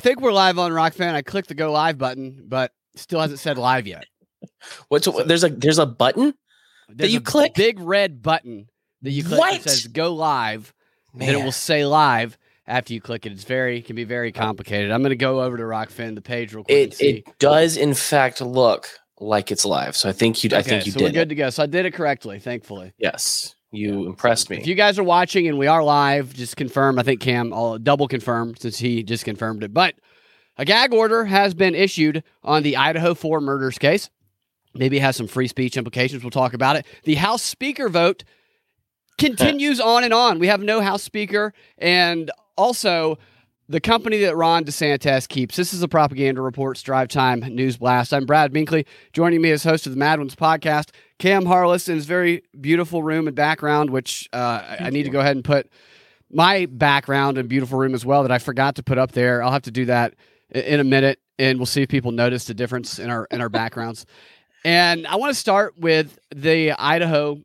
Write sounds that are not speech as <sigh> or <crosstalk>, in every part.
think we're live on Rokfin. I clicked the go live button, but still hasn't said live yet. What's there's a there's a button There's you a click? Big red button that you click What? that says go live. Then it will say live after you click it. It's very can be very complicated. I'm gonna go over to Rokfin the page real quick it it does in fact look like it's live. So I think you I think you so did. we're good it. to go. So I did it correctly, thankfully. Yes, you impressed me. If you guys are watching and we are live, just confirm. I think Cam, I'll double confirm since he just confirmed it. But a gag order has been issued on the Idaho 4 murders case. Maybe it has some free speech implications. We'll talk about it. The House Speaker vote continues <laughs> on and on. We have no House Speaker. And also, the company that Ron DeSantis keeps. This is a propaganda reports drive time news blast. I'm Brad Binkley. Joining me as host of the Mad Ones podcast, Cam Harless in his very beautiful room and background, which uh, I- need to go ahead and put my background and beautiful room as well that I forgot to put up there. I'll have to do that in a minute, and we'll see if people notice the difference in our in our backgrounds. And I want to start with the Idaho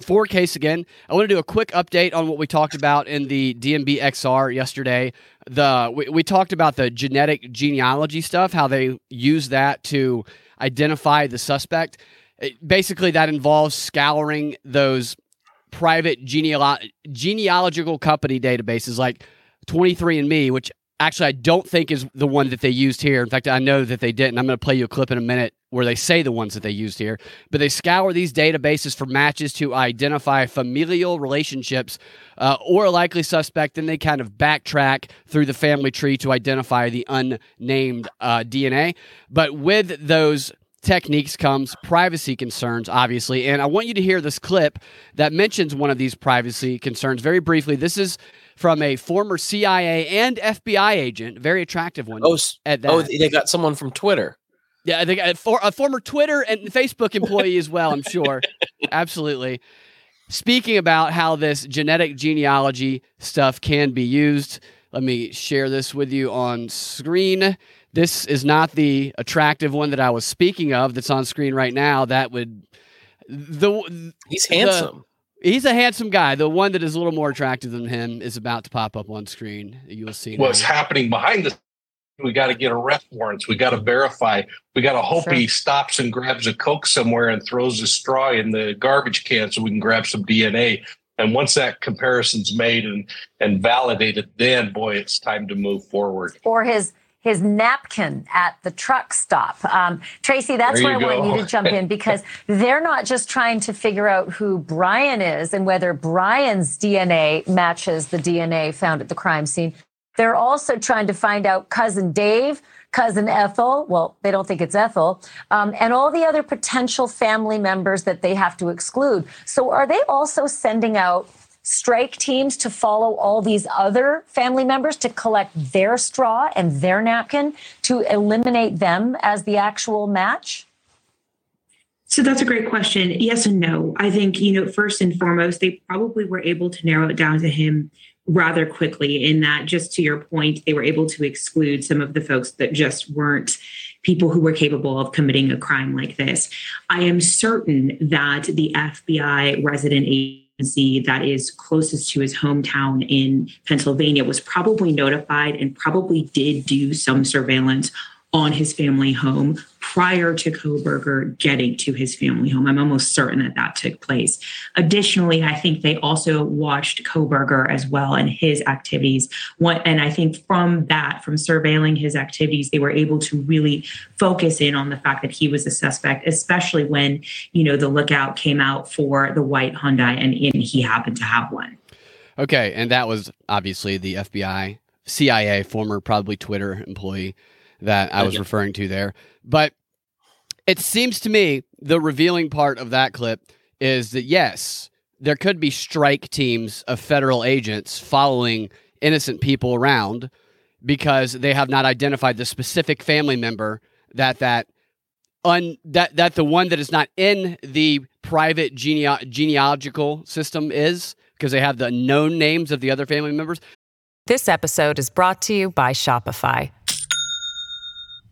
four case again. I want to do a quick update on what we talked about in the DNB XR yesterday. The we, we talked about the genetic genealogy stuff, how they use that to identify the suspect. Basically, that involves scouring those private genealo- genealogical company databases like 23andMe, which actually I don't think is the one that they used here. In fact, I know that they didn't. I'm going to play you a clip in a minute where they say the ones that they used here. But they scour these databases for matches to identify familial relationships uh, or a likely suspect. Then they kind of backtrack through the family tree to identify the unnamed uh, DNA. But with those techniques comes privacy concerns, obviously. And I want you to hear this clip that mentions one of these privacy concerns very briefly. This is from a former CIA and FBI agent, very attractive one. oh, at oh, that. oh, they got someone from Twitter. Yeah, I think a, for, a former Twitter and Facebook employee as well, I'm sure. <laughs> Absolutely. Speaking about how this genetic genealogy stuff can be used, let me share this with you on screen. This is not the attractive one that I was speaking of that's on screen right now. That would the He's The- handsome. he's a handsome guy. The one that is a little more attractive than him is about to pop up on screen. You will see. what's now. happening behind the we got to get arrest warrants. We got to verify. We got to hope Sure. he stops and grabs a Coke somewhere and throws a straw in the garbage can so we can grab some DNA. And once that comparison's made and, and validated, then boy, it's time to move forward. or his his napkin at the truck stop. Um, Tracy, that's where I want you to jump in <laughs> because they're not just trying to figure out who Brian is and whether Brian's DNA matches the DNA found at the crime scene. They're also trying to find out cousin Dave, cousin Ethel. Well, they don't think it's Ethel, um, and all the other potential family members that they have to exclude. So, are they also sending out strike teams to follow all these other family members to collect their straw and their napkin to eliminate them as the actual match? So that's a great question. Yes and no. I think, you know, first and foremost, they probably were able to narrow it down to him rather quickly in that just to your point, they were able to exclude some of the folks that just weren't people who were capable of committing a crime like this. I am certain that the FBI resident that is closest to his hometown in Pennsylvania was probably notified and probably did do some surveillance on his family home prior to Kohberger getting to his family home. I'm almost certain that that took place. Additionally, I think they also watched Kohberger as well and his activities. And I think from that, from surveilling his activities, they were able to really focus in on the fact that he was a suspect, especially when, you know, the lookout came out for the white Hyundai and, and he happened to have one. Okay. And that was obviously the FBI, CIA, former probably Twitter employee that I uh, was referring to there. But it seems to me the revealing part of that clip is that yes, there could be strike teams of federal agents following innocent people around because they have not identified the specific family member that that un that that the one that is not in the private genea- genealogical system is because they have the known names of the other family members. This episode is brought to you by Shopify.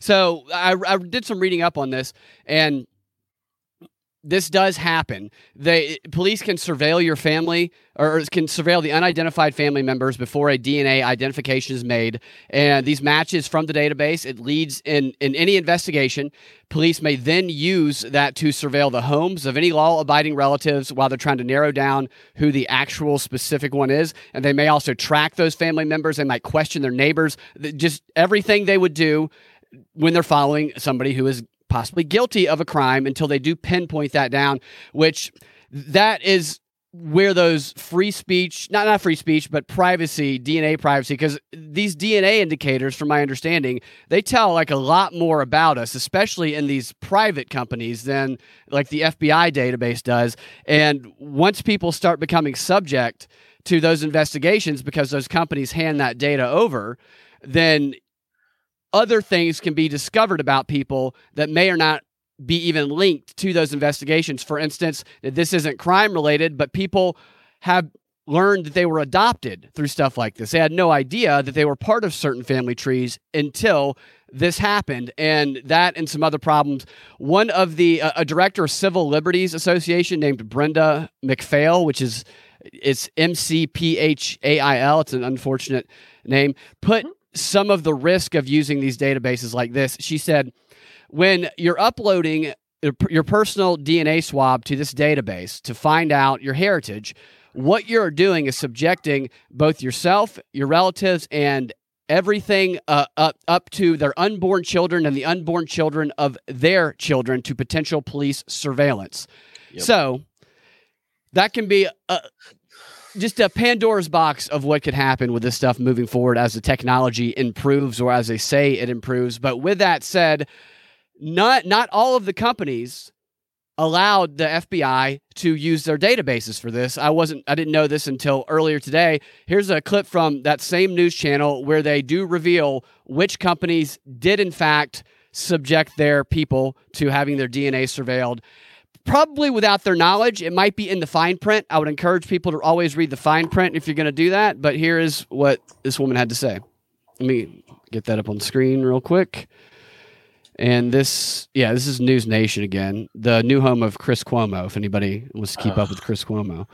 So I, I did some reading up on this, and this does happen. The police can surveil your family or can surveil the unidentified family members before a DNA identification is made. And these matches from the database, it leads in, in any investigation. Police may then use that to surveil the homes of any law abiding relatives while they're trying to narrow down who the actual specific one is. And they may also track those family members. They might question their neighbors. Just everything they would do when they're following somebody who is possibly guilty of a crime until they do pinpoint that down, which that is where those free speech, not not free speech, but privacy, DNA privacy, because these DNA indicators, from my understanding, they tell like a lot more about us, especially in these private companies than like the FBI database does. And once people start becoming subject to those investigations because those companies hand that data over, then other things can be discovered about people that may or not be even linked to those investigations. For instance, this isn't crime related, but people have learned that they were adopted through stuff like this. They had no idea that they were part of certain family trees until this happened and that and some other problems one of the uh, a director of civil liberties association named brenda mcphail which is it's m-c-p-h-a-i-l it's an unfortunate name put some of the risk of using these databases like this. She said, when you're uploading your personal DNA swab to this database to find out your heritage, what you're doing is subjecting both yourself, your relatives, and everything uh, up, up to their unborn children and the unborn children of their children to potential police surveillance. Yep. So that can be a, just a Pandora's box of what could happen with this stuff moving forward as the technology improves or as they say it improves. But with that said, not not all of the companies allowed the FBI to use their databases for this. I wasn't I didn't know this until earlier today. Here's a clip from that same news channel where they do reveal which companies did in fact subject their people to having their DNA surveilled probably without their knowledge. It might be in the fine print. I would encourage people to always read the fine print if you're going to do that. But here is what this woman had to say. Let me get that up on screen real quick. And this, yeah, this is News Nation again, the new home of Chris Cuomo. If anybody wants to keep uh. up with Chris Cuomo,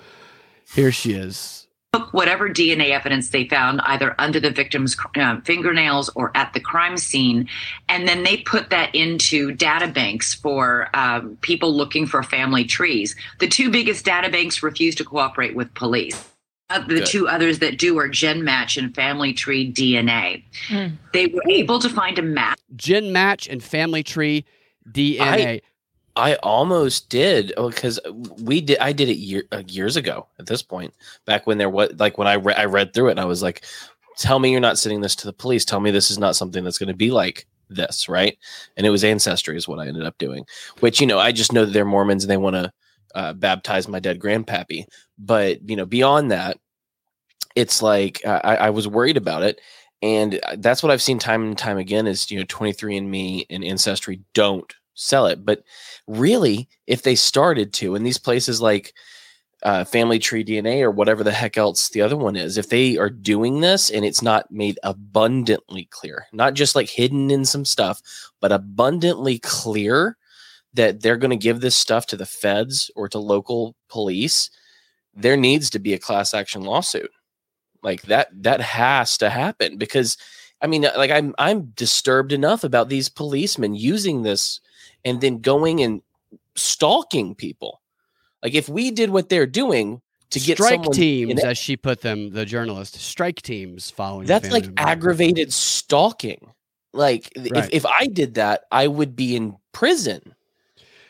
here she is whatever DNA evidence they found either under the victim's uh, fingernails or at the crime scene, and then they put that into data banks for um, people looking for family trees. The two biggest data banks refused to cooperate with police. Uh, the Good. two others that do are GEDmatch and Family Tree DNA. Hmm. They were able to find a match. GEDmatch and family tree DNA. I almost did because we did. I did it year, uh, years ago. At this point, back when there was like when I re- I read through it, and I was like, "Tell me you're not sending this to the police. Tell me this is not something that's going to be like this, right?" And it was ancestry is what I ended up doing. Which you know, I just know that they're Mormons and they want to uh, baptize my dead grandpappy. But you know, beyond that, it's like uh, I, I was worried about it. And uh, that's what I've seen time and time again is, you know, 23andMe and Ancestry don't sell it. But really, if they started to, in these places like uh, Family Tree DNA or whatever the heck else the other one is, if they are doing this and it's not made abundantly clear, not just like hidden in some stuff, but abundantly clear that they're going to give this stuff to the feds or to local police, there needs to be a class action lawsuit. Like that, that has to happen because I mean, like I'm I'm disturbed enough about these policemen using this and then going and stalking people. Like if we did what they're doing to get strike teams, as she put them, the journalist, strike teams following. that's like aggravated stalking. Like Right. if, if I did that, I would be in prison.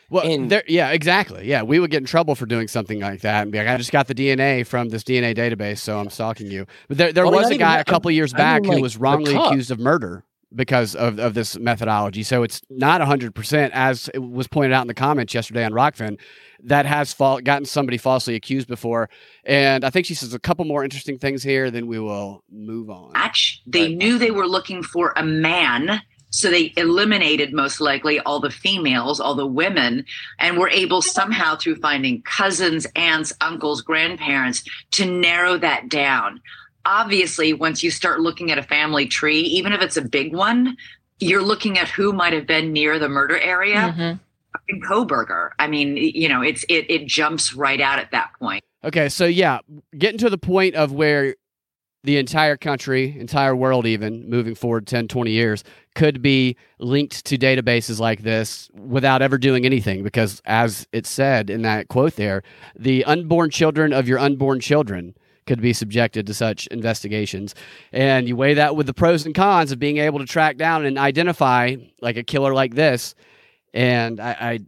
Well, and- there, yeah, exactly. Yeah, we would get in trouble for doing something like that and be like, "I just got the DNA from this DNA database, so I'm stalking you." But there, there Well, was a guy that. a couple years I mean, back who was wrongly accused of murder because of, of this methodology. So it's not 100%, as it was pointed out in the comments yesterday on Rokfin, that has fall, gotten somebody falsely accused before. And I think she says a couple more interesting things here, then we will move on. match. They knew they were looking for a man. So they eliminated most likely all the females, all the women, and were able somehow through finding cousins, aunts, uncles, grandparents to narrow that down. Obviously, once you start looking at a family tree, even if it's a big one, you're looking at who might have been near the murder area. Mhm. Fucking Kohberger. I mean, you know, it's it it jumps right out at that point. Okay, so yeah, getting to the point of where the entire country, entire world, even moving forward 10, 20 years, could be linked to databases like this without ever doing anything. Because as it said in that quote there, the unborn children of your unborn children could be subjected to such investigations. And you weigh that with the pros and cons of being able to track down and identify like a killer like this. And I, I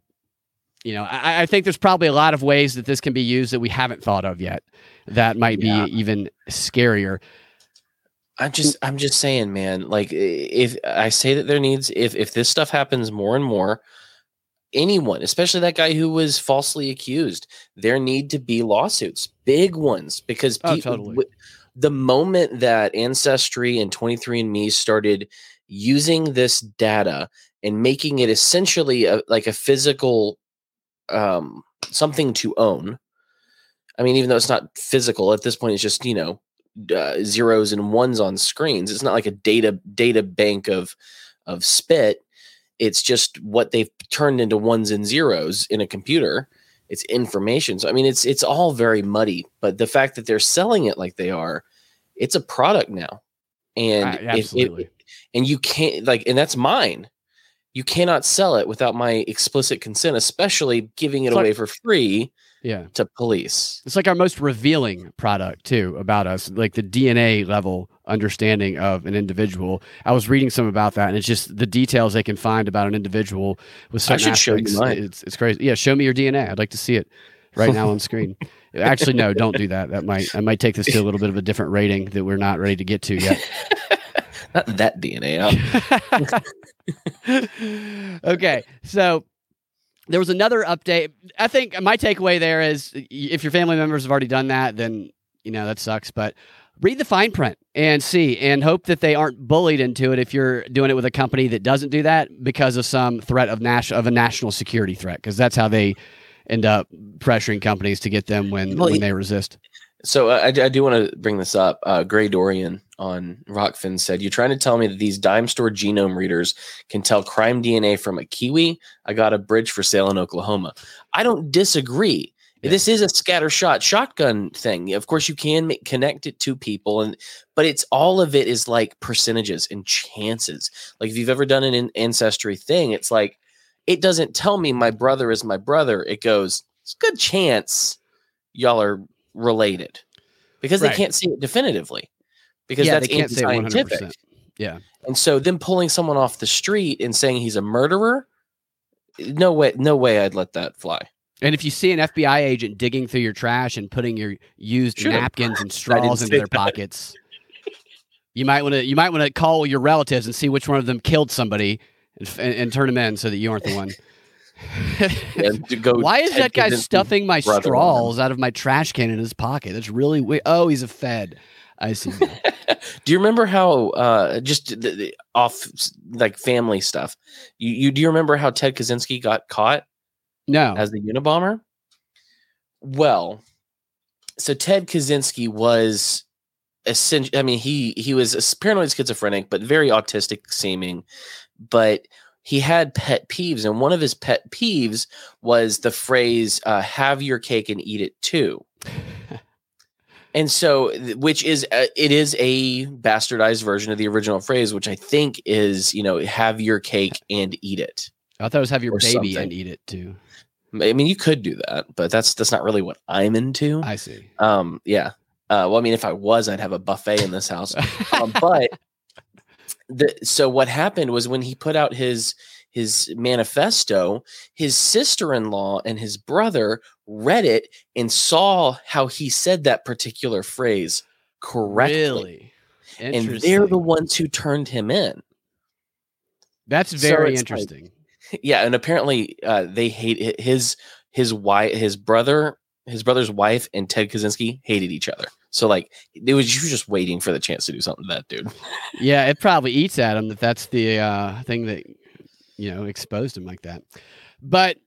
you know, I, I think there's probably a lot of ways that this can be used that we haven't thought of yet. That might be Yeah. even scarier. I'm just I'm just saying, man. Like if I say that there needs if if this stuff happens more and more, anyone, especially that guy who was falsely accused, there need to be lawsuits, big ones, because Oh, pe- totally. w- the moment that Ancestry and 23andMe started using this data and making it essentially a, like a physical um something to own. I mean, even though it's not physical at this point, it's just you know uh, zeros and ones on screens. It's not like a data data bank of of spit. It's just what they've turned into ones and zeros in a computer. It's information. So I mean, it's it's all very muddy. But the fact that they're selling it like they are, it's a product now, and Uh, if- if- absolutely. and you can't like, and that's mine. You cannot sell it without my explicit consent, especially giving it It's like- away for free Yeah. to police. It's like our most revealing product too about us, like the DNA level understanding of an individual. I was reading some about that, and it's just the details they can find about an individual with I certain should show you aspects. mine. It's it's crazy. Yeah, show me your DNA. I'd like to see it right now on screen. <laughs> Actually, no, don't do that. That might I might take this to a little bit of a different rating that we're not ready to get to yet. <laughs> Not that DNA <laughs> okay, so there was another update. I think my takeaway there is if your family members have already done that, then you know that sucks. But read the fine print and see, and hope that they aren't bullied into it if you're doing it with a company that doesn't do that because of some threat of national of a national security threat, because that's how they end up pressuring companies to get them when Well, when they resist. So uh, I, I do want to bring this up. Uh, Gray Dorian on Rokfin said, "You're trying to tell me that these dime store genome readers can tell crime DNA from a kiwi? I got a bridge for sale in Oklahoma. I don't disagree. Yeah. This is a scatter shot shotgun thing. Of course, you can make, connect it to people, and but it's all of it is like percentages and chances. Like if you've ever done an an ancestry thing, it's like it doesn't tell me my brother is my brother. It goes, it's a good chance y'all are related. because Right. they can't see it definitively because yeah, that's they can't say one hundred anti-scientific. Yeah, And so then pulling someone off the street and saying he's a murderer, no way, no way I'd let that fly. And if you see an FBI agent digging through your trash and putting your used 'em. napkins and <laughs> straws into their that. pockets, you might want to you might want to call your relatives and see which one of them killed somebody and, and, and turn them in so that you aren't the one. <laughs> Why is that guy stuffing my brother on him. straws out of my trash can in his pocket? That's really weird. Oh, he's a Fed. I see. <laughs> Do you remember how uh just the, the off like family stuff? You, you do you remember how Ted Kaczynski got caught No. as the Unabomber? Well, so Ted Kaczynski was essentially I mean he he was paranoid schizophrenic but very autistic seeming but he had pet peeves and one of his pet peeves was the phrase uh, have your cake and eat it too <laughs> and so which is uh, it is a bastardized version of the original phrase which i think is you know have your cake and eat it I thought it was have your baby something. and eat it too. i mean you could do that but that's that's not really what i'm into I see. um yeah uh well i mean if i was i'd have a buffet in this house um, but the so what happened was when he put out his his manifesto his sister-in-law and his brother read it and saw how he said that particular phrase correctly Really? and they're the ones who turned him in That's So very like- interesting. Yeah and apparently uh they hate his his wife his brother his brother's wife and ted kaczynski hated each other so like it was you were just waiting for the chance to do something to that dude <laughs> yeah, it probably eats at him that that's the uh, thing that you know exposed him like that. But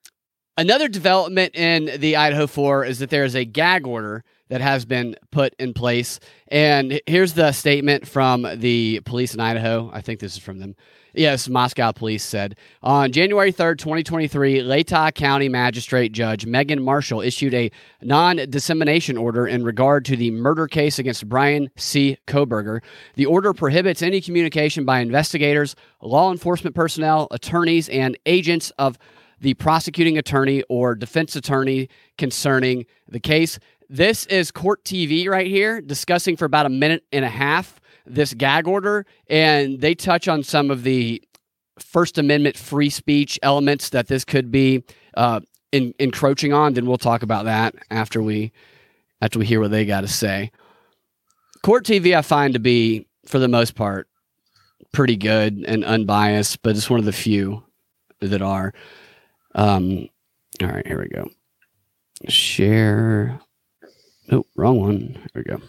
another development in the Idaho Four is that there is a gag order that has been put in place, and here's the statement from the police in Idaho. I think this is from them. Yes, Moscow police said on January 3rd, 2023, Latah County Magistrate Judge Megan Marshall issued a non dissemination order in regard to the murder case against Brian C. Kohberger. The order prohibits any communication by investigators, law enforcement personnel, attorneys, and agents of the prosecuting attorney or defense attorney concerning the case. This is court TV right here, discussing for about a minute and a half this gag order, and they touch on some of the First Amendment free speech elements that this could be uh, in, encroaching on. Then we'll talk about that after we after we hear what they got to say. Court TV, I find to be for the most part pretty good and unbiased, but it's one of the few that are. Um, all right, here we go. Share. Oh, wrong one. Here we go.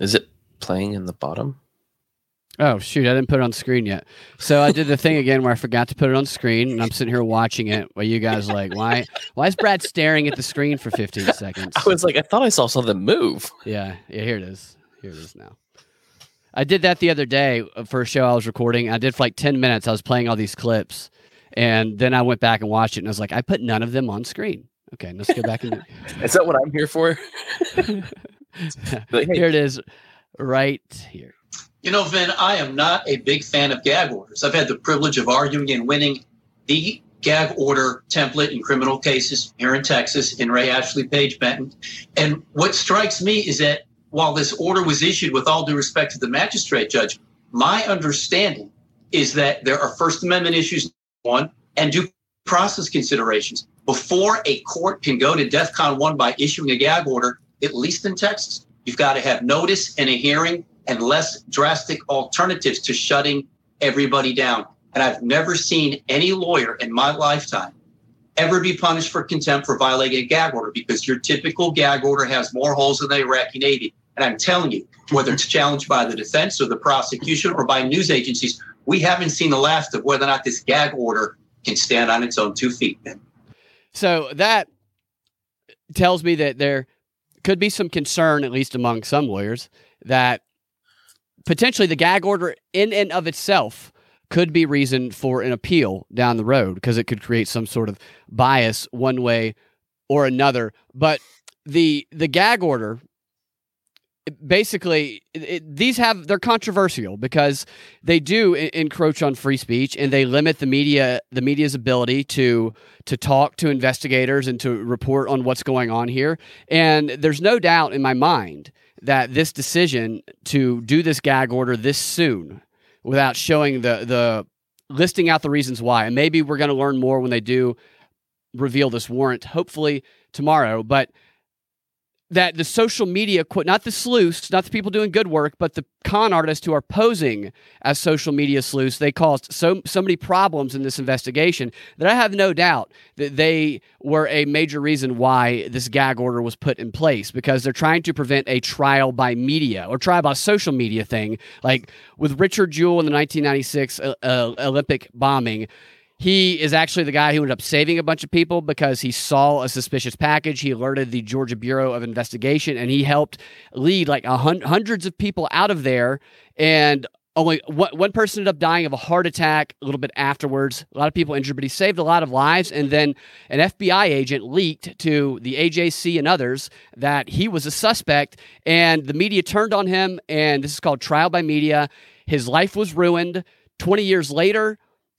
Is it playing in the bottom Oh shoot, I didn't put it on screen yet. So I did the thing again where I forgot to put it on screen, and I'm sitting here watching it. While you guys are like, why? Why is Brad staring at the screen for 15 <laughs> seconds? i was like i thought i saw something move Yeah, yeah. Here it is. Here it is now. I did that the other day for a show I was recording. I did for like 10 minutes. I was playing all these clips, and then I went back and watched it, and I was like, I put none of them on screen. Okay, let's go back and. <laughs> is that what i'm here for <laughs> <laughs> Like, hey, here it is, right here. You know, Vin, I am not a big fan of gag orders. I've had the privilege of arguing and winning the gag order template in criminal cases here in Texas in Ray Ashley Page Benton. And what strikes me is that while this order was issued with all due respect to the magistrate judge, my understanding is that there are First Amendment issues, one, and due process considerations. Before a court can go to DEFCON 1 by issuing a gag order, at least in Texas, you've got to have notice and a hearing and less drastic alternatives to shutting everybody down. And I've never seen any lawyer in my lifetime ever be punished for contempt for violating a gag order because your typical gag order has more holes than the Iraqi Navy. And I'm telling you, whether it's challenged by the defense or the prosecution or by news agencies, we haven't seen the last of whether or not this gag order can stand on its own two feet. So that tells me that there could be some concern, at least among some lawyers, that potentially the gag order in and of itself could be reason for an appeal down the road because it could create some sort of bias one way or another. But the the gag order basically it, these have they're controversial because they do encroach on free speech and they limit the media the media's ability to to talk to investigators and to report on what's going on here. And there's no doubt in my mind that this decision to do this gag order this soon without showing the the listing out the reasons why and maybe we're going to learn more when they do reveal this warrant hopefully tomorrow but that the social media not the sleuths not the people doing good work but the con artists who are posing as social media sleuths they caused so so many problems in this investigation that i have no doubt that they were a major reason why this gag order was put in place because they're trying to prevent a trial by media or trial by social media thing. Like with richard jewell in the 1996 uh, uh, olympic bombing he is actually the guy who ended up saving a bunch of people because he saw a suspicious package. He alerted the Georgia Bureau of Investigation and he helped lead like hun- hundreds of people out of there. And only one, one person ended up dying of a heart attack a little bit afterwards. A lot of people injured, but he saved a lot of lives. And then an FBI agent leaked to the AJC and others that he was a suspect. And the media turned on him. And this is called trial by media. His life was ruined. 20 years later,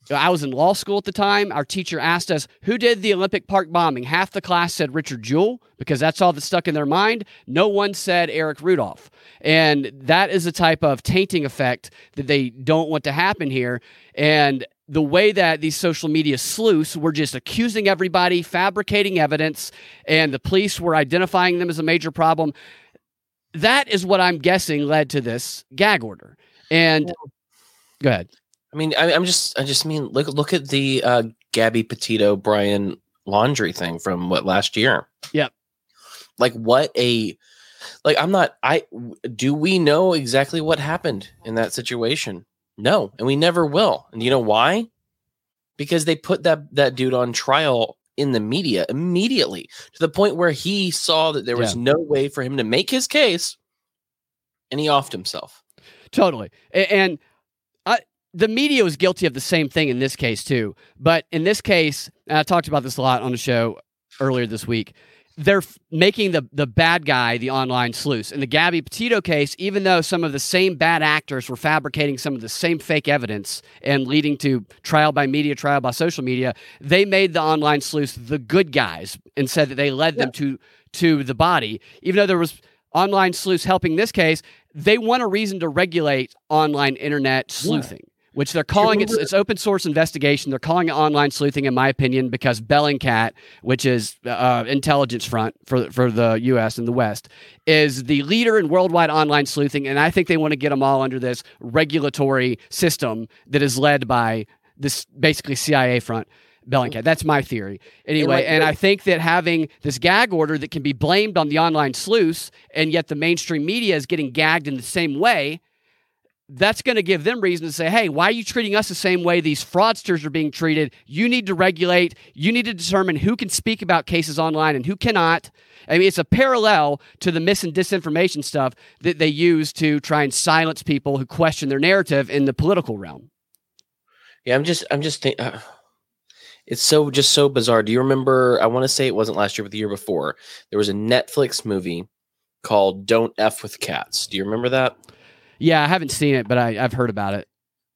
I was in law school at the time. Our teacher asked us, Who did the Olympic Park bombing? Half the class said Richard Jewell because that's all that stuck in their mind. No one said Eric Rudolph. And that is a type of tainting effect that they don't want to happen here. And the way that these social media sleuths were just accusing everybody, fabricating evidence, and the police were identifying them as a major problem, that is what I'm guessing led to this gag order. And go ahead. I mean, I, I'm just, I just mean, look, look at the uh, Gabby Petito Brian Laundrie thing from what last year. Yep. Like what a, like I'm not. I do we know exactly what happened in that situation? No, and we never will. And you know why? Because they put that that dude on trial in the media immediately to the point where he saw that there was Yeah. no way for him to make his case, and he offed himself. Totally. And the media was guilty of the same thing in this case, too. But in this case, and I talked about this a lot on the show earlier this week. They're f- making the, the bad guy the online sleuth. In the Gabby Petito case, even though some of the same bad actors were fabricating some of the same fake evidence and leading to trial by media, trial by social media, they made the online sleuths the good guys and said that they led them to to the body. Even though there was online sleuths helping this case, they want a reason to regulate online internet sleuthing, which they're calling it's, it's open source investigation. They're calling it online sleuthing, in my opinion, because Bellingcat, which is uh, intelligence front for for the U.S. and the West, is the leader in worldwide online sleuthing, and I think they want to get them all under this regulatory system that is led by this basically CIA front. Bellingcat. That's my theory. Anyway, like- and I think that having this gag order that can be blamed on the online sleuths, and yet the mainstream media is getting gagged in the same way, that's going to give them reason to say, hey, why are you treating us the same way these fraudsters are being treated? You need to regulate. You need to determine who can speak about cases online and who cannot. I mean, it's a parallel to the mis and disinformation stuff that they use to try and silence people who question their narrative in the political realm. Yeah, I'm just, I'm just thinking. Uh, it's so just so bizarre. Do you remember? I want to say it wasn't last year, but the year before, there was a Netflix movie called "Don't F with Cats." Do you remember that? Yeah, I haven't seen it, but I, I've heard about it.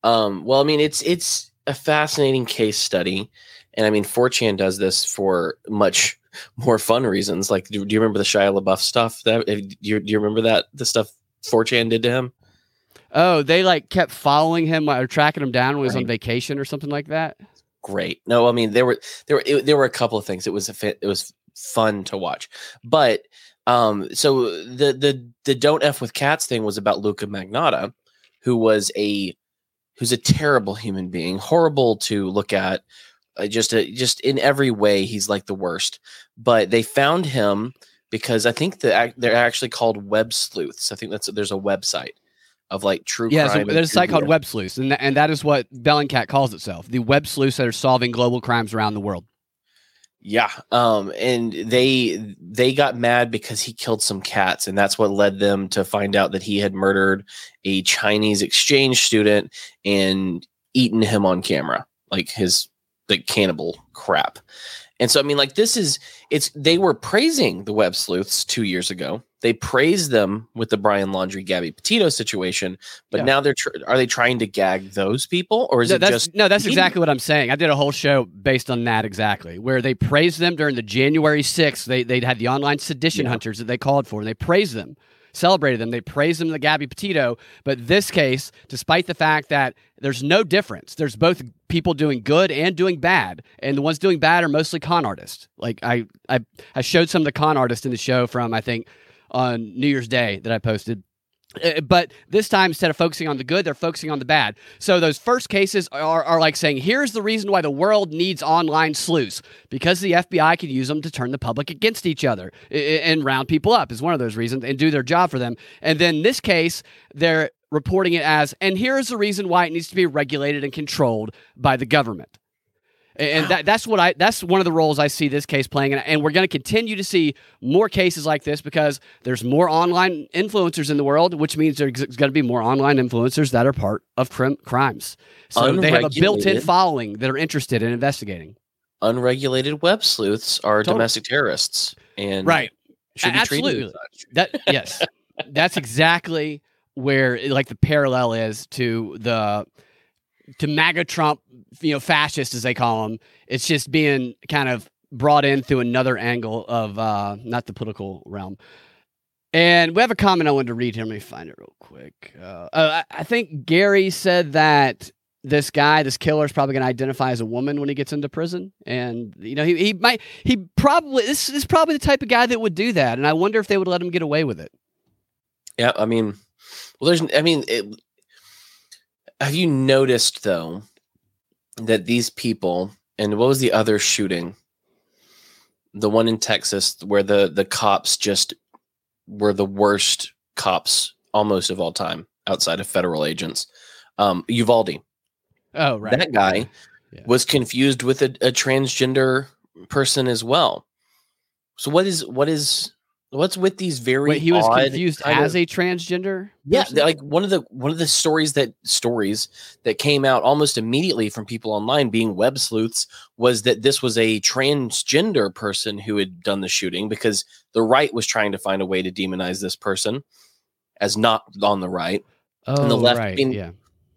Um, well, I mean, it's it's a fascinating case study, and I mean, 4chan does this for much <laughs> more fun reasons. Like, do, do you remember the Shia LaBeouf stuff? That do you, do you remember that the stuff 4chan did to him? Oh, they like kept following him or tracking him down when he was on vacation or something like that. great. No, I mean there were there were it, there were a couple of things. It was a it was fun to watch, but um, so the the the don't f with cats thing was about Luka Magnotta, who was a who's a terrible human being, horrible to look at, uh, just a, just in every way he's like the worst. But they found him because I think that they're actually called web sleuths. I think that's there's a website of like true Yeah, so there's a site called. Web Sleuths, and, tha- and that is what Bellingcat calls itself the web sleuths that are solving global crimes around the world. Yeah. Um, and they they got mad because he killed some cats, and that's what led them to find out that he had murdered a Chinese exchange student and eaten him on camera, like his like cannibal crap. And so I mean like this is it's they were praising the web sleuths 2 years ago. They praised them with the Brian Laundrie, Gabby Petito situation, but Yeah. now they're tr- are they trying to gag those people or is no, it that's, just no, that's exactly what I'm saying. I did a whole show based on that exactly, where they praised them during the January 6th. They they had the online sedition Yeah. hunters that they called for. And they praised them, celebrated them. They praised them, the Gabby Petito. But this case, despite the fact that there's no difference, there's both people doing good and doing bad, and the ones doing bad are mostly con artists. Like I I I showed some of the con artists in the show from I think on New Year's Day that I posted. Uh, But this time, instead of focusing on the good, they're focusing on the bad. So those first cases are, are like saying, here's the reason why the world needs online sleuths because the FBI can use them to turn the public against each other and round people up is one of those reasons and do their job for them. And then this case, they're reporting it as, and here's the reason why it needs to be regulated and controlled by the government. And that, that's what I that's one of the roles I see this case playing. And, and we're going to continue to see more cases like this because there's more online influencers in the world, which means there's going to be more online influencers that are part of crim- crimes. So they have a built-in following that are interested in investigating. unregulated web sleuths are Totally. domestic terrorists and Right. should be treated Absolutely. That yes, that's exactly where like the parallel is to the to MAGA Trump, you know, fascist as they call them. It's just being kind of brought in through another angle of uh not the political realm. And we have a comment I wanted to read here. Let me find it real quick. Uh, uh, I, think Gary said that this guy, this killer, is probably going to identify as a woman when he gets into prison, and you know he, he might he probably this is probably the type of guy that would do that. And I wonder if they would let him get away with it. Yeah, I mean, well, there's, I mean, it, have you noticed though that these people, and what was the other shooting? The one in Texas where the the cops just were the worst cops almost of all time outside of federal agents. Um, Uvalde, Oh right, that guy Yeah. was confused with a, a transgender person as well. So what is what is what's with these very Wait, he was confused as of- a transgender. yeah, person? like one of the one of the stories that stories that came out almost immediately from people online being web sleuths was that this was a transgender person who had done the shooting because the right was trying to find a way to demonize this person as not on the right, oh, and the left right, being- yeah.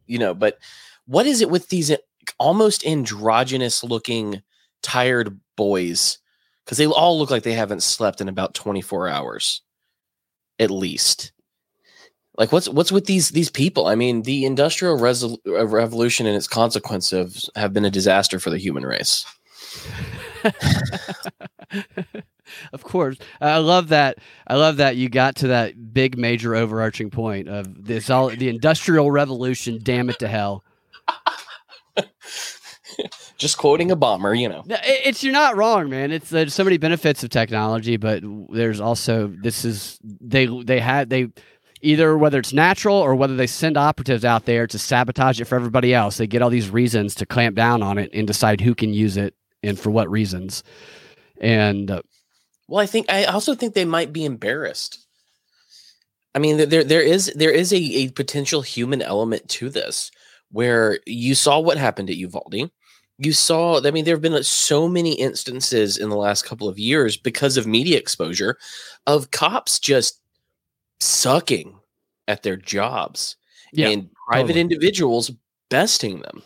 you know. But what is it with these uh, almost androgynous looking tired boys? Because they all look like they haven't slept in about twenty four hours, at least like what's what's with these these people i mean the industrial resol- uh, revolution and its consequences have been a disaster for the human race <laughs> of course, I love that. I love that you got to that big, major, overarching point of this all the industrial revolution. Damn it to hell! <laughs> just quoting a bomber you know It's you're not wrong, man. It's there's so many benefits of technology, but there's also this is they they had they either whether it's natural or whether they send operatives out there to sabotage it for everybody else. They get all these reasons to clamp down on it and decide who can use it and for what reasons. And uh, well i think i also think they might be embarrassed i mean there there is there is a, a potential human element to this where you saw what happened at uvalde you saw i mean there have been so many instances in the last couple of years because of media exposure of cops just sucking at their jobs Yeah, and private totally. individuals besting them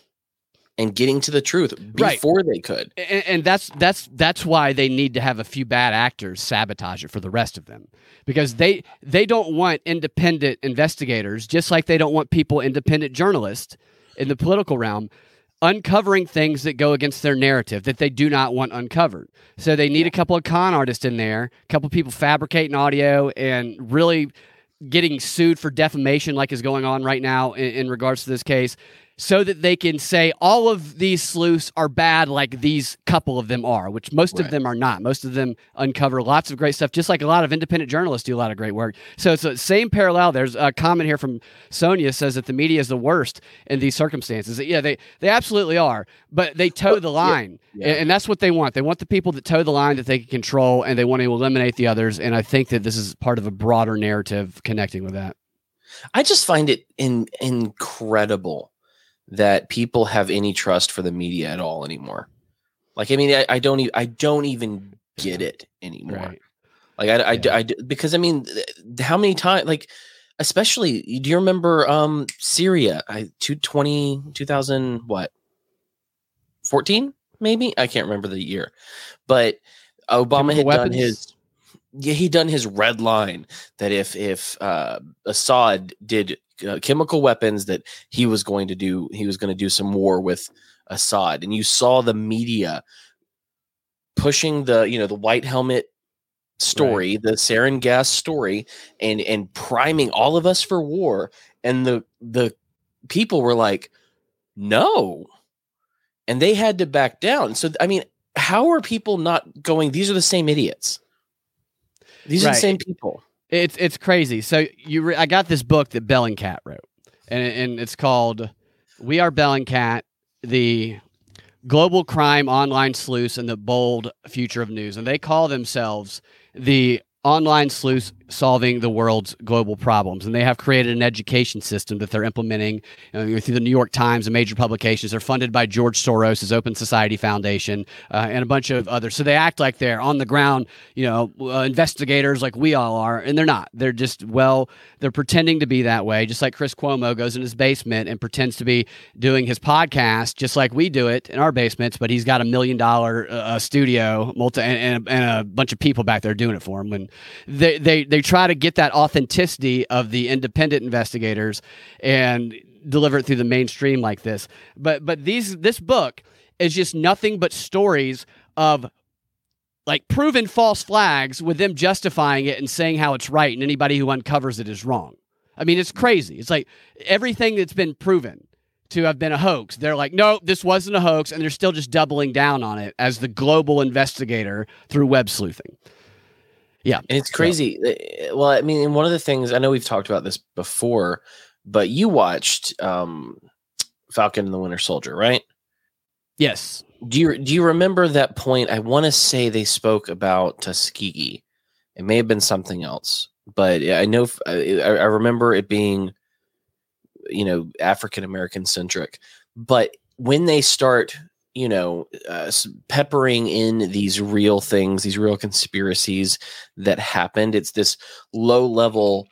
and getting to the truth Right. before they could and, and that's that's that's why they need to have a few bad actors sabotage it for the rest of them because they they don't want independent investigators just like they don't want people independent journalists in the political realm uncovering things that go against their narrative that they do not want uncovered. So they need a couple of con artists in there a couple of people fabricating audio and really getting sued for defamation like is going on right now in, in regards to this case so that they can say all of these sleuths are bad like these couple of them are which most of them are not. Most of them uncover lots of great stuff just like a lot of independent journalists do a lot of great work. So it's the same parallel. There's a comment here from sonia says that the media is the worst in these circumstances. Yeah they, they absolutely are but they toe the line. yeah. And, and that's what they want. They want the people that toe the line that they can control and they want to eliminate the others and i think that this is part of a broader narrative connecting with that. I just find it in, incredible that people have any trust for the media at all anymore. Like, I mean, I, I don't, e- I don't even get it anymore. Right. Like, I, I, Yeah. I, because I mean, how many times, like, especially, do you remember um Syria? I two twenty two thousand what, fourteen maybe? I can't remember the year, but Obama had weapons? done his. Yeah, he done his red line that if if uh, Assad did uh, chemical weapons, that he was going to do he was going to do some war with Assad, and you saw the media pushing the you know the white helmet story, the sarin gas story, and and priming all of us for war, and the the people were like, no, and they had to back down. So I mean, how are people not going? These are the same idiots. These are the same people. It's it's crazy. So you, re- I got this book that Bellingcat wrote, and and it's called "We Are Bellingcat: The Global Crime Online Sleuths and the Bold Future of News," and they call themselves the online sleuths solving the world's global problems. And they have created an education system that they're implementing you know, through the New York Times and major publications. They're funded by George Soros' Open Society Foundation uh, and a bunch of others. So they act like they're on the ground, you know, uh, investigators like we all are, and they're not. They're just well, they're pretending to be that way, just like Chris Cuomo goes in his basement and pretends to be doing his podcast, just like we do it in our basements. But he's got a million dollar uh, studio, multi, and, and, and a bunch of people back there doing it for him. When they they they try to get that authenticity of the independent investigators and deliver it through the mainstream like this. But but these this book is just nothing but stories of like proven false flags with them justifying it and saying how it's right and anybody who uncovers it is wrong. I mean, it's crazy. It's like everything that's been proven to have been a hoax. They're like, no, this wasn't a hoax, and they're still just doubling down on it as the global investigator through web sleuthing. Yeah. And it's crazy. Uh, Well, I mean, and one of the things I know we've talked about this before, but you watched um, Falcon and the Winter Soldier, right? Yes. Do you do you remember that point? I want to say they spoke about Tuskegee. It may have been something else, but I know I remember it being, you know, African American centric. But when they start, you know, uh, peppering in these real things, these real conspiracies that happened, it's this low level.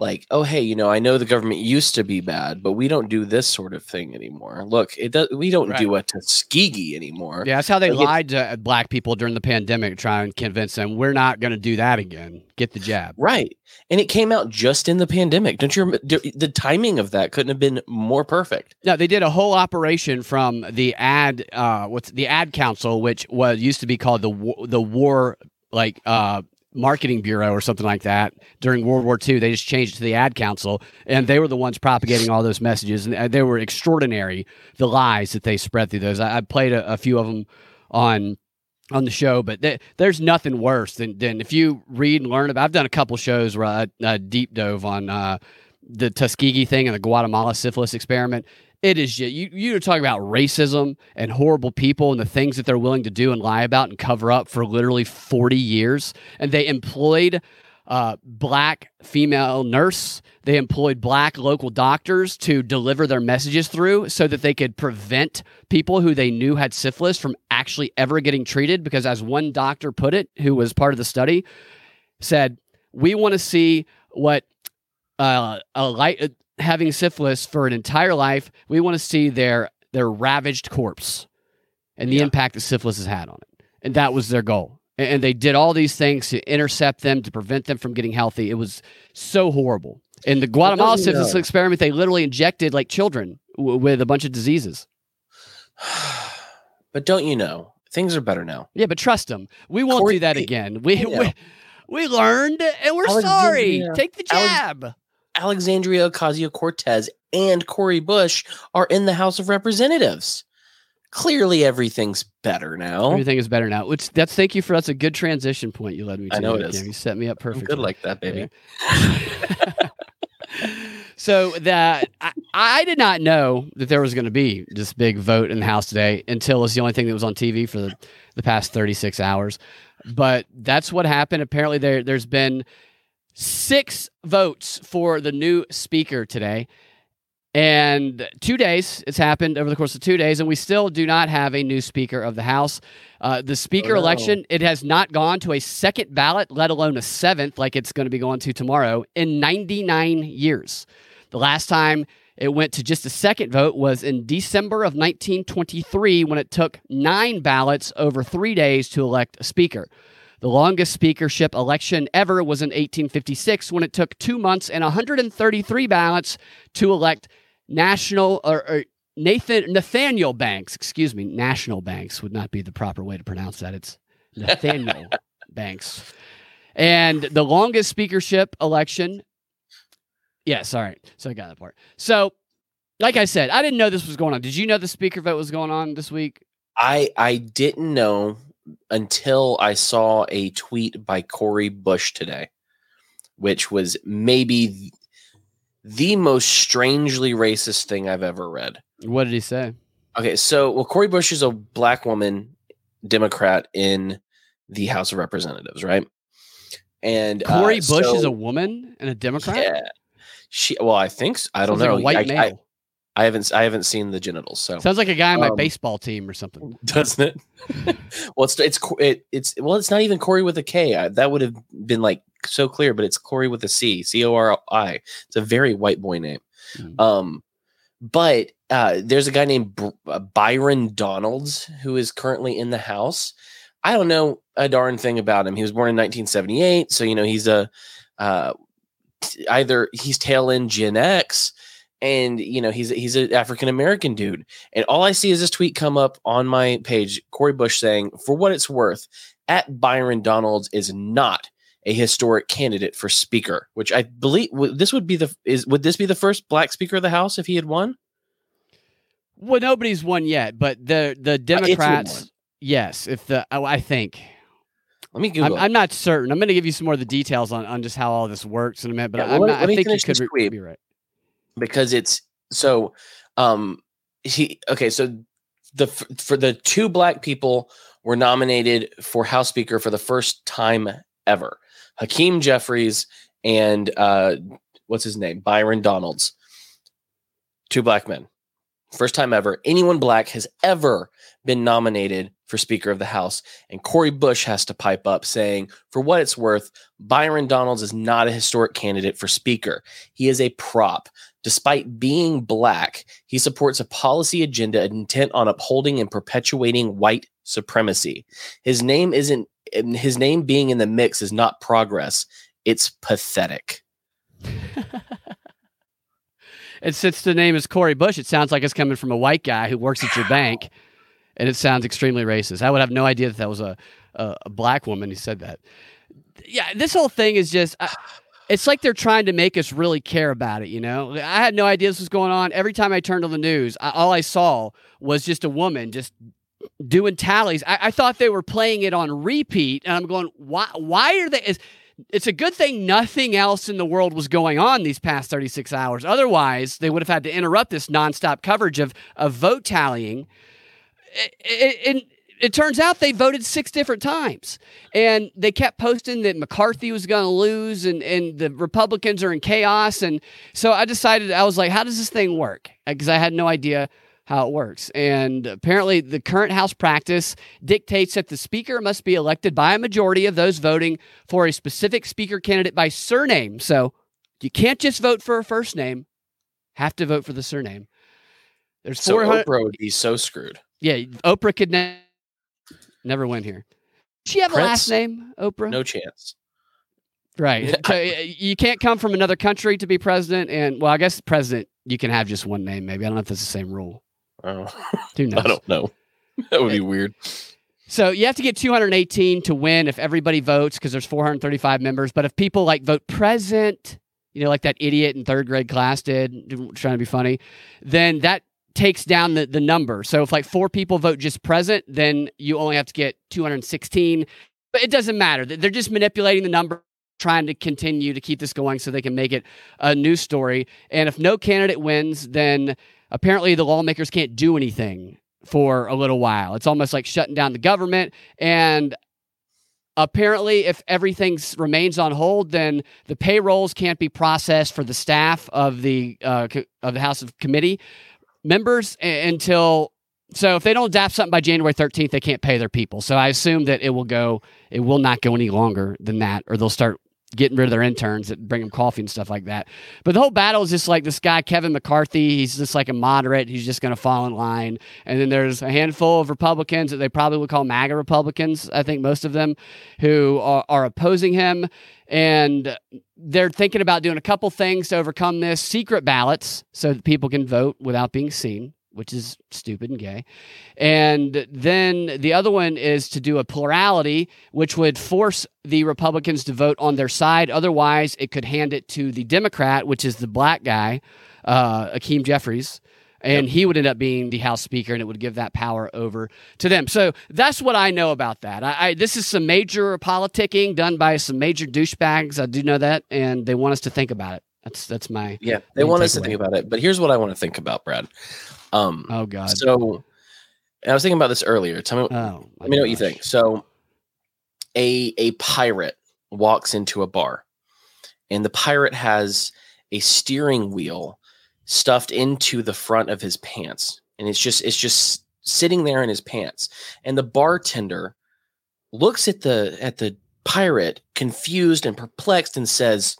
Like, oh hey, you know, I know the government used to be bad, but we don't do this sort of thing anymore. Look, it does. We don't do a Tuskegee anymore. Yeah, that's how they Like, lied to uh, black people during the pandemic, trying to convince them we're not going to do that again. Get the jab. Right. And it came out just in the pandemic. Don't you remember? The timing of that couldn't have been more perfect. No, they did a whole operation from the ad, uh, what's the ad council, which was used to be called the the war like uh, marketing bureau or something like that. During World War II, they just changed to the ad council, and they were the ones propagating all those messages, and uh, they were extraordinary. The lies that they spread through those. I, I played a, a few of them on on the show, but th- there's nothing worse than, than if you read and learn about. I've done a couple shows where I, I deep dove on uh, the Tuskegee thing and the Guatemala syphilis experiment. It is you. You're talking about racism and horrible people and the things that they're willing to do and lie about and cover up for literally 40 years. And they employed uh, black female nurse. They employed black local doctors to deliver their messages through so that they could prevent people who they knew had syphilis from actually ever getting treated. Because, as one doctor put it, who was part of the study, said, We want to see what uh, a light having syphilis for an entire life. We want to see their their ravaged corpse and the impact that syphilis has had on it. And that was their goal. And, they did all these things to intercept them, to prevent them from getting healthy. It was so horrible. In the Guatemala syphilis know- experiment, they literally injected like children w- with a bunch of diseases. <sighs> But don't you know, things are better now. Yeah, but trust them. We won't Corey- do that again. We, we we learned and we're sorry. Take the jab. Alexandria Ocasio Cortez and Cori Bush are in the House of Representatives. Clearly, everything's better now. Everything is better now. Which that's thank you for that's a good transition point you led me to. I know it is. You set me up I'm perfectly. good like that, baby. <laughs> so that I, I did not know that there was going to be this big vote in the House today until it's the only thing that was on TV for the, the past 36 hours. But that's what happened. Apparently, there there's been six votes for the new speaker today. And two days, it's happened over the course of two days, and we still do not have a new Speaker of the House. Uh, the Speaker Oh, no. election, it has not gone to a second ballot, let alone a seventh, like it's going to be going to tomorrow, in 99 years. The last time it went to just a second vote was in December of 1923 when it took nine ballots over three days to elect a Speaker. The longest speakership election ever was in 1856 when it took two months and 133 ballots to elect national or, or Nathan Nathaniel Banks. Excuse me, National Banks would not be the proper way to pronounce that. It's Nathaniel <laughs> Banks. And the longest speakership election. Yes, all right. So I got that part. So, like I said, I didn't know this was going on. Did you know the speaker vote was going on this week? I I didn't know until I saw a tweet by Cori Bush today, which was maybe the most strangely racist thing I've ever read. What did he say? Okay, so well, Cori Bush is a black woman Democrat in the House of Representatives, right? And uh, Cori Bush is a woman and a Democrat. yeah. She well, I think so. I don't Sounds like know. a white I, I, male. I haven't I haven't seen the genitals, so Sounds like a guy on my Um, baseball team or something. <laughs> doesn't it? <laughs> well, it's it's it, it's well, it's not even Corey with a K. I, that would have been like so clear, but it's Corey with a C, C O R I. It's a very white boy name. Mhm. Um, but uh, there's a guy named Br- uh, Byron Donalds who is currently in the House. I don't know a darn thing about him. He was born in 1978, so you know he's a uh, either he's tail end Gen X, and you know he's he's an African American dude. And all I see is this tweet come up on my page, Cori Bush saying, "For what it's worth, at Byron Donalds is not." A historic candidate for speaker, which I believe this would be the is would this be the first black speaker of the House if he had won? Well, nobody's won yet, but the the Uh. Democrats, yes. If the oh, I think Let me I'm, Google. I'm not certain. I'm going to give you some more of the details on, on just how all this works in a minute. But Yeah, well, I'm not, let I think you could re- be right. Because it's so um he okay so the for the two black people were nominated for house speaker for the first time ever hakeem jeffries and uh what's his name? Byron donalds. Two black men. First time ever anyone black has ever been nominated for speaker of the house and cori bush has to pipe up saying for what it's worth byron donalds is not a historic candidate for speaker. He is a prop Despite being black, he supports a policy agenda intent on upholding and perpetuating white supremacy. His name isn't his name being in the mix is not progress. It's pathetic. <laughs> And since the name is Cori Bush, it sounds like it's coming from a white guy who works at your bank, and it sounds extremely racist. I would have no idea that that was a a, a black woman who said that. Yeah, this whole thing is just. I, it's like they're trying to make us really care about it, you know? I had no idea this was going on. Every time I turned on the news, I, all I saw was just a woman just doing tallies. I, I thought they were playing it on repeat, and I'm going, why? Why are they? It's, it's a good thing nothing else in the world was going on these past 36 hours. Otherwise, they would have had to interrupt this nonstop coverage of of vote tallying. It, turns out they voted six different times, and they kept posting that McCarthy was going to lose, and and the Republicans are in chaos. And so I decided I was like, how does this thing work? Uh, because I had no idea how it works. And apparently, the current House practice dictates that the Speaker must be elected by a majority of those voting for a specific Speaker candidate by surname. So you can't just vote for a first name, have to vote for the surname. There's So 400. Oprah would be so screwed. Yeah, Oprah could ne- never win here. Does she have a last name, Oprah? No chance. Right. <laughs> So, you can't come from another country to be president. And, well, I guess president, you can have just one name, maybe. I don't know if that's the same rule. Oh, Who knows? <laughs> I don't know. <laughs> That would be weird. So you have to get 218 to win if everybody votes because there's 435 members. But if people like vote present, you know, like that idiot in third grade class did, trying to be funny, then that takes down the, the number. So if like four people vote just present, then you only have to get 216. But it doesn't matter. They're just manipulating the number, trying to continue to keep this going so they can make it a news story. And if no candidate wins, then apparently the lawmakers can't do anything for a little while. It's almost like shutting down the government. And apparently, if everything remains on hold, then the payrolls can't be processed for the staff of the uh, of the House of Committee members until. So if they don't adapt something by January 13th, they can't pay their people. So I assume that it will go. It will not go any longer than that, or they'll start getting rid of their interns that bring them coffee and stuff like that. But the whole battle is just like this guy Kevin McCarthy. He's just like a moderate. He's just going to fall in line. And then there's a handful of Republicans that they probably would call MAGA Republicans. I think most of them who are, are opposing him, and they're thinking about doing a couple things to overcome this: secret ballots so that people can vote without being seen. Which is stupid and gay. And then the other one is to do a plurality, which would force the Republicans to vote on their side. Otherwise, it could hand it to the Democrat, which is the black guy, uh, Hakeem Jeffries. And he would end up being the House Speaker, and it would give that power over to them. So that's what I know about that. I, I, this is some major politicking done by some major douchebags. I do know that, and they want us to think about it. That's that's my Yeah, they want us to think about it. But here's what I want to think about, Brad. Um, Oh God. so I was thinking about this earlier. Tell me, oh, let me know what you think. So, a a pirate walks into a bar, and the pirate has a steering wheel stuffed into the front of his pants, and it's just it's just sitting there in his pants. And the bartender looks at the at the pirate, confused and perplexed, and says,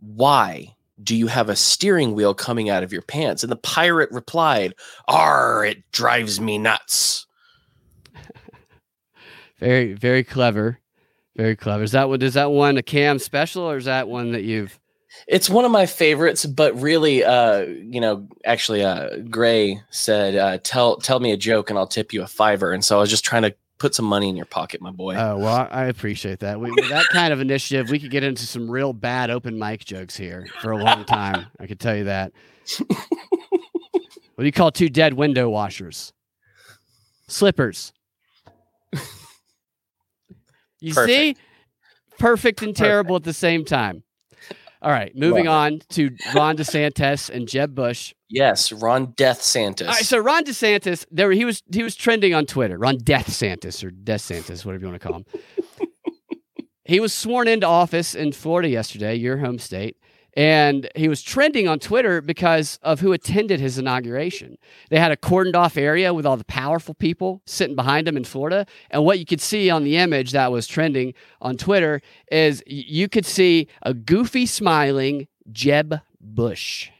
"Why?" Do you have a steering wheel coming out of your pants? And the pirate replied, "Arr, it drives me nuts." <laughs> Very, very clever. Very clever. Is that what is that one a cam special or is that one that you've It's one of my favorites, but really, uh, you know, actually, uh, Gray said, uh, "Tell tell me a joke, and I'll tip you a fiver." And so I was just trying to put some money in your pocket, my boy. Oh well, I appreciate that. We, with that kind of initiative, we could get into some real bad open mic jokes here for a long time. I could tell you that. what do you call two dead window washers? Slippers. You see, Perfect. perfect and terrible at the same time. All right, moving on to Ron DeSantis and Jeb Bush. yes, Ron Death Santis. All right, so Ron DeSantis, there he was he was trending on Twitter. Ron Death Santis or Death Santis, whatever you want to call him. <laughs> he was sworn into office in Florida yesterday, your home state, and he was trending on Twitter because of who attended his inauguration. They had a cordoned off area with all the powerful people sitting behind him in Florida, and what you could see on the image that was trending on Twitter is you could see a goofy smiling Jeb Bush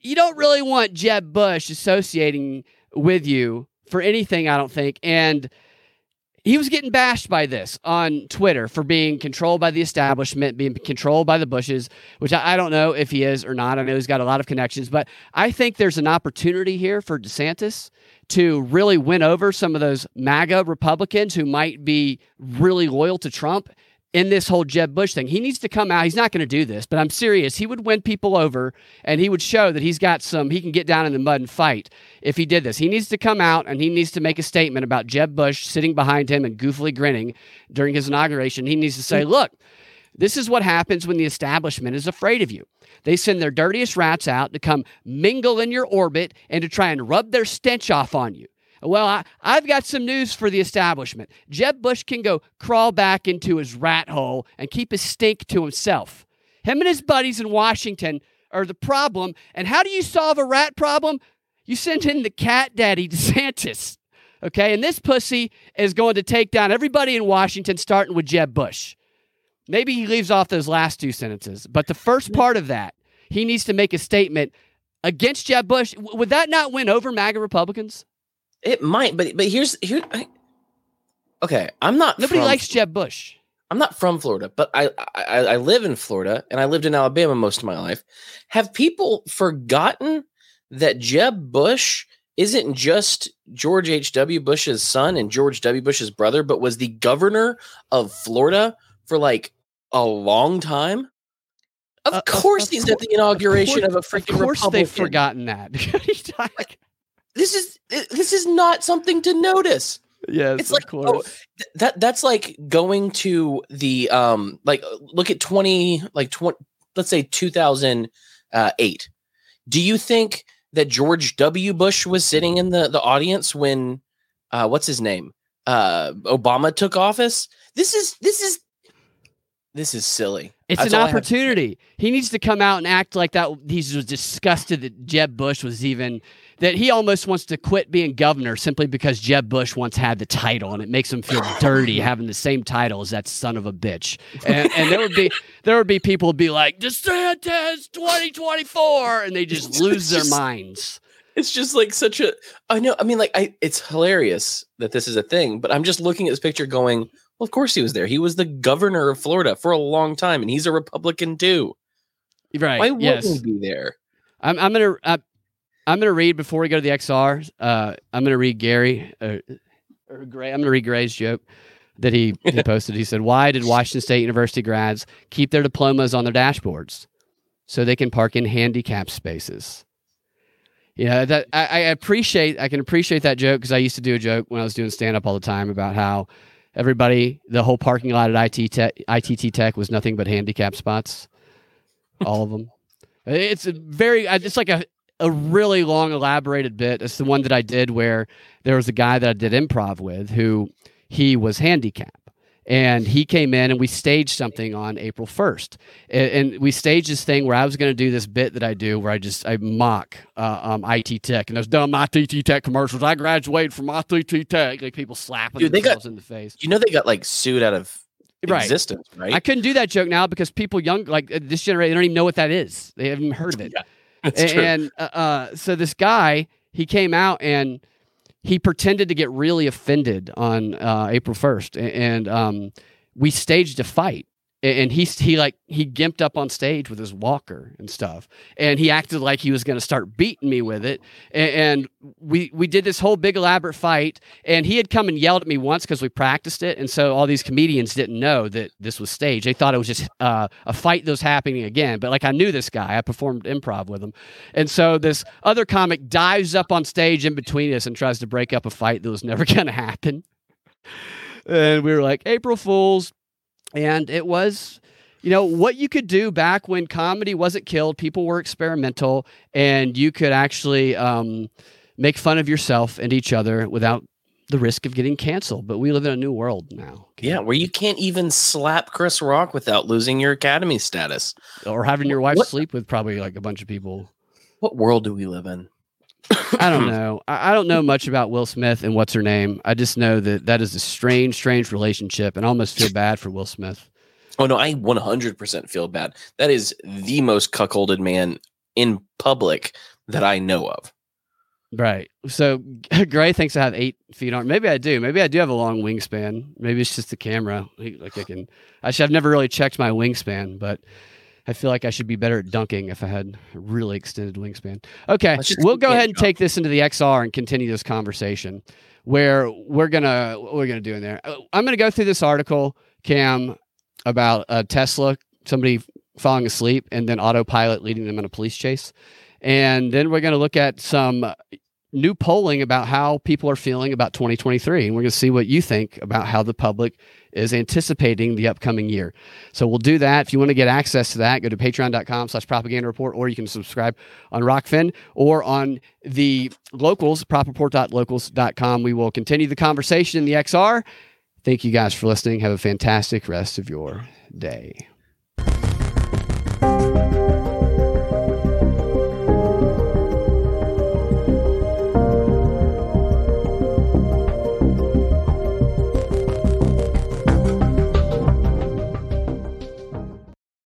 you don't really want Jeb Bush associating with you for anything, I don't think. And he was getting bashed by this on Twitter for being controlled by the establishment, being controlled by the Bushes, which I, I don't know if he is or not. I know he's got a lot of connections, but I think there's an opportunity here for DeSantis to really win over some of those MAGA Republicans who might be really loyal to Trump in this whole Jeb Bush thing. He needs to come out. He's not going to do this, but I'm serious. He would win people over and he would show that he's got some, he can get down in the mud and fight if he did this. He needs to come out and he needs to make a statement about Jeb Bush sitting behind him and goofily grinning during his inauguration. He needs to say, mm. look, this is what happens when the establishment is afraid of you. They send their dirtiest rats out to come mingle in your orbit and to try and rub their stench off on you. Well, I, I've got some news for the establishment. Jeb Bush can go crawl back into his rat hole and keep his stink to himself. Him and his buddies in Washington are the problem. And how do you solve a rat problem? You send in the cat daddy <laughs> DeSantis. Okay, and this pussy is going to take down everybody in Washington, starting with Jeb Bush. Maybe he leaves off those last two sentences, but the first part of that, he needs to make a statement against Jeb Bush. Would that not win over MAGA Republicans? It might, but but here's here. I, okay, I'm not. Nobody from- likes Jeb Bush. I'm not from Florida, but I, I I live in Florida and I lived in Alabama most of my life. Have people forgotten that Jeb Bush isn't just George H.W. Bush's son and George W. Bush's brother, but was the governor of Florida for like a long time? Of Uh, course, of he's cour- at the inauguration of, course- a freaking Of course, Republican. they've forgotten that. <laughs> This is this is not something to notice. yes, It's like oh, th- that that's like going to the um like look at 20 like 20 let's say 2008 do you think that george w bush was sitting in the the audience when uh what's his name uh, Obama took office. This is this is this is silly. It's That's an all I have to say. opportunity. He needs to come out and act like that. He was disgusted that Jeb Bush was even that he almost wants to quit being governor simply because Jeb Bush once had the title and it makes him feel <laughs> dirty having the same title as that son of a bitch. And, and there would be there would be people who'd be like DeSantis 2024 and they just lose their minds. It's just like such a. I know. I mean, like, I. It's hilarious that this is a thing, but I'm just looking at this picture, going, "Well, of course he was there. He was the governor of Florida for a long time, and he's a Republican too. Right. Why wouldn't he be there?" I'm, I'm gonna uh, I'm gonna read before we go to the XR. Uh, I'm gonna read Gary uh, or Gray. I'm gonna read Gray's joke that he, he <laughs> posted. He said, "Why did Washington State University grads keep their diplomas on their dashboards so they can park in handicap spaces?" Yeah, that I, I appreciate. I can appreciate that joke because I used to do a joke when I was doing stand up all the time about how everybody, the whole parking lot at IT Tech, ITT Tech was nothing but handicap spots, all of them. It's a very, it's like a, a really long, elaborated bit. It's the one that I did where there was a guy that I did improv with who he was handicapped. And he came in and we staged something on April 1st. And, and we staged this thing where I was going to do this bit that I do where I just, I mock uh, um, IT Tech and those dumb IT Tech commercials. I graduated from IT Tech. Like people slapping Dude, they got- themselves in the face. You know, they got like sued out of Right. existence, right? I couldn't do that joke now because people young, like uh, this generation, they don't even know what that is. They haven't heard of it. Yeah, That's A- true. and uh, uh, so this guy, he came out and he pretended to get really offended on uh, April first, and um, we staged a fight. And he he like he gimped up on stage with his walker and stuff, and he acted like he was going to start beating me with it. A- And we we did this whole big elaborate fight, and he had come and yelled at me once because we practiced it, and so all these comedians didn't know that this was staged. They thought it was just uh, a fight that was happening again. But like I knew this guy, I performed improv with him, and so this other comic dives up on stage in between us and tries to break up a fight that was never <laughs> going to happen. And we were like, April Fools. And it was, you know, what you could do back when comedy wasn't killed, people were experimental, and you could actually um, make fun of yourself and each other without the risk of getting canceled. But we live in a new world now. yeah, where you can't even slap Chris Rock without losing your Academy status. Or having your wife What- sleep with probably like a bunch of people. What world do we live in? I don't know. I, I don't know much about Will Smith and what's her name. I just know that that is a strange, strange relationship, and I almost feel bad for Will Smith. Oh no, I 100% feel bad. That is the most cuckolded man in public that I know of. Right. So <laughs> Gray thinks I have eight feet on. Maybe I do. Maybe I do have a long wingspan. Maybe it's just the camera. Like I can. I should. I've never really checked my wingspan, but I feel like I should be better at dunking if I had a really extended wingspan. Okay, we'll go ahead and take this into the XR and continue this conversation. Where we're gonna what we're gonna do in there. Uh, I'm gonna go through this article, Cam, about a Tesla, somebody falling asleep, and then autopilot leading them in a police chase, and then we're gonna look at some new polling about how people are feeling about 2023 and we're going to see what you think about how the public is anticipating the upcoming year. So we'll do that. If you want to get access to that go to patreon.com slash propaganda report or you can subscribe on Rokfin or on the locals propreport.locals.com we will continue the conversation in the xr thank you guys for listening. Have a fantastic rest of your day